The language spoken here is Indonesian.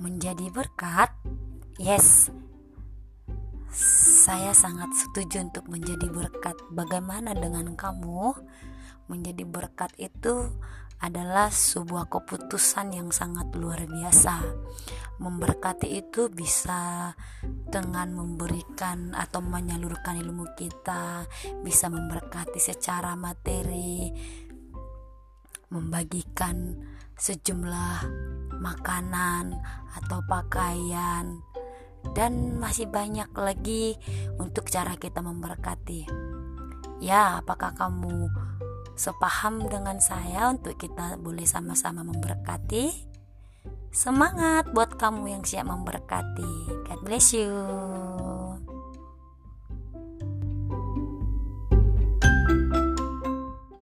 menjadi berkat? Yes, saya sangat setuju untuk menjadi berkat. Bagaimana dengan kamu? Menjadi berkat itu adalah sebuah keputusan yang sangat luar biasa. Memberkati itu bisa dengan memberikan atau menyalurkan ilmu kita, bisa memberkati secara materi, membagikan sejumlah makanan atau pakaian dan masih banyak lagi untuk cara kita memberkati. Ya, apakah kamu sepaham dengan saya untuk kita boleh sama-sama memberkati? Semangat buat kamu yang siap memberkati. God bless you.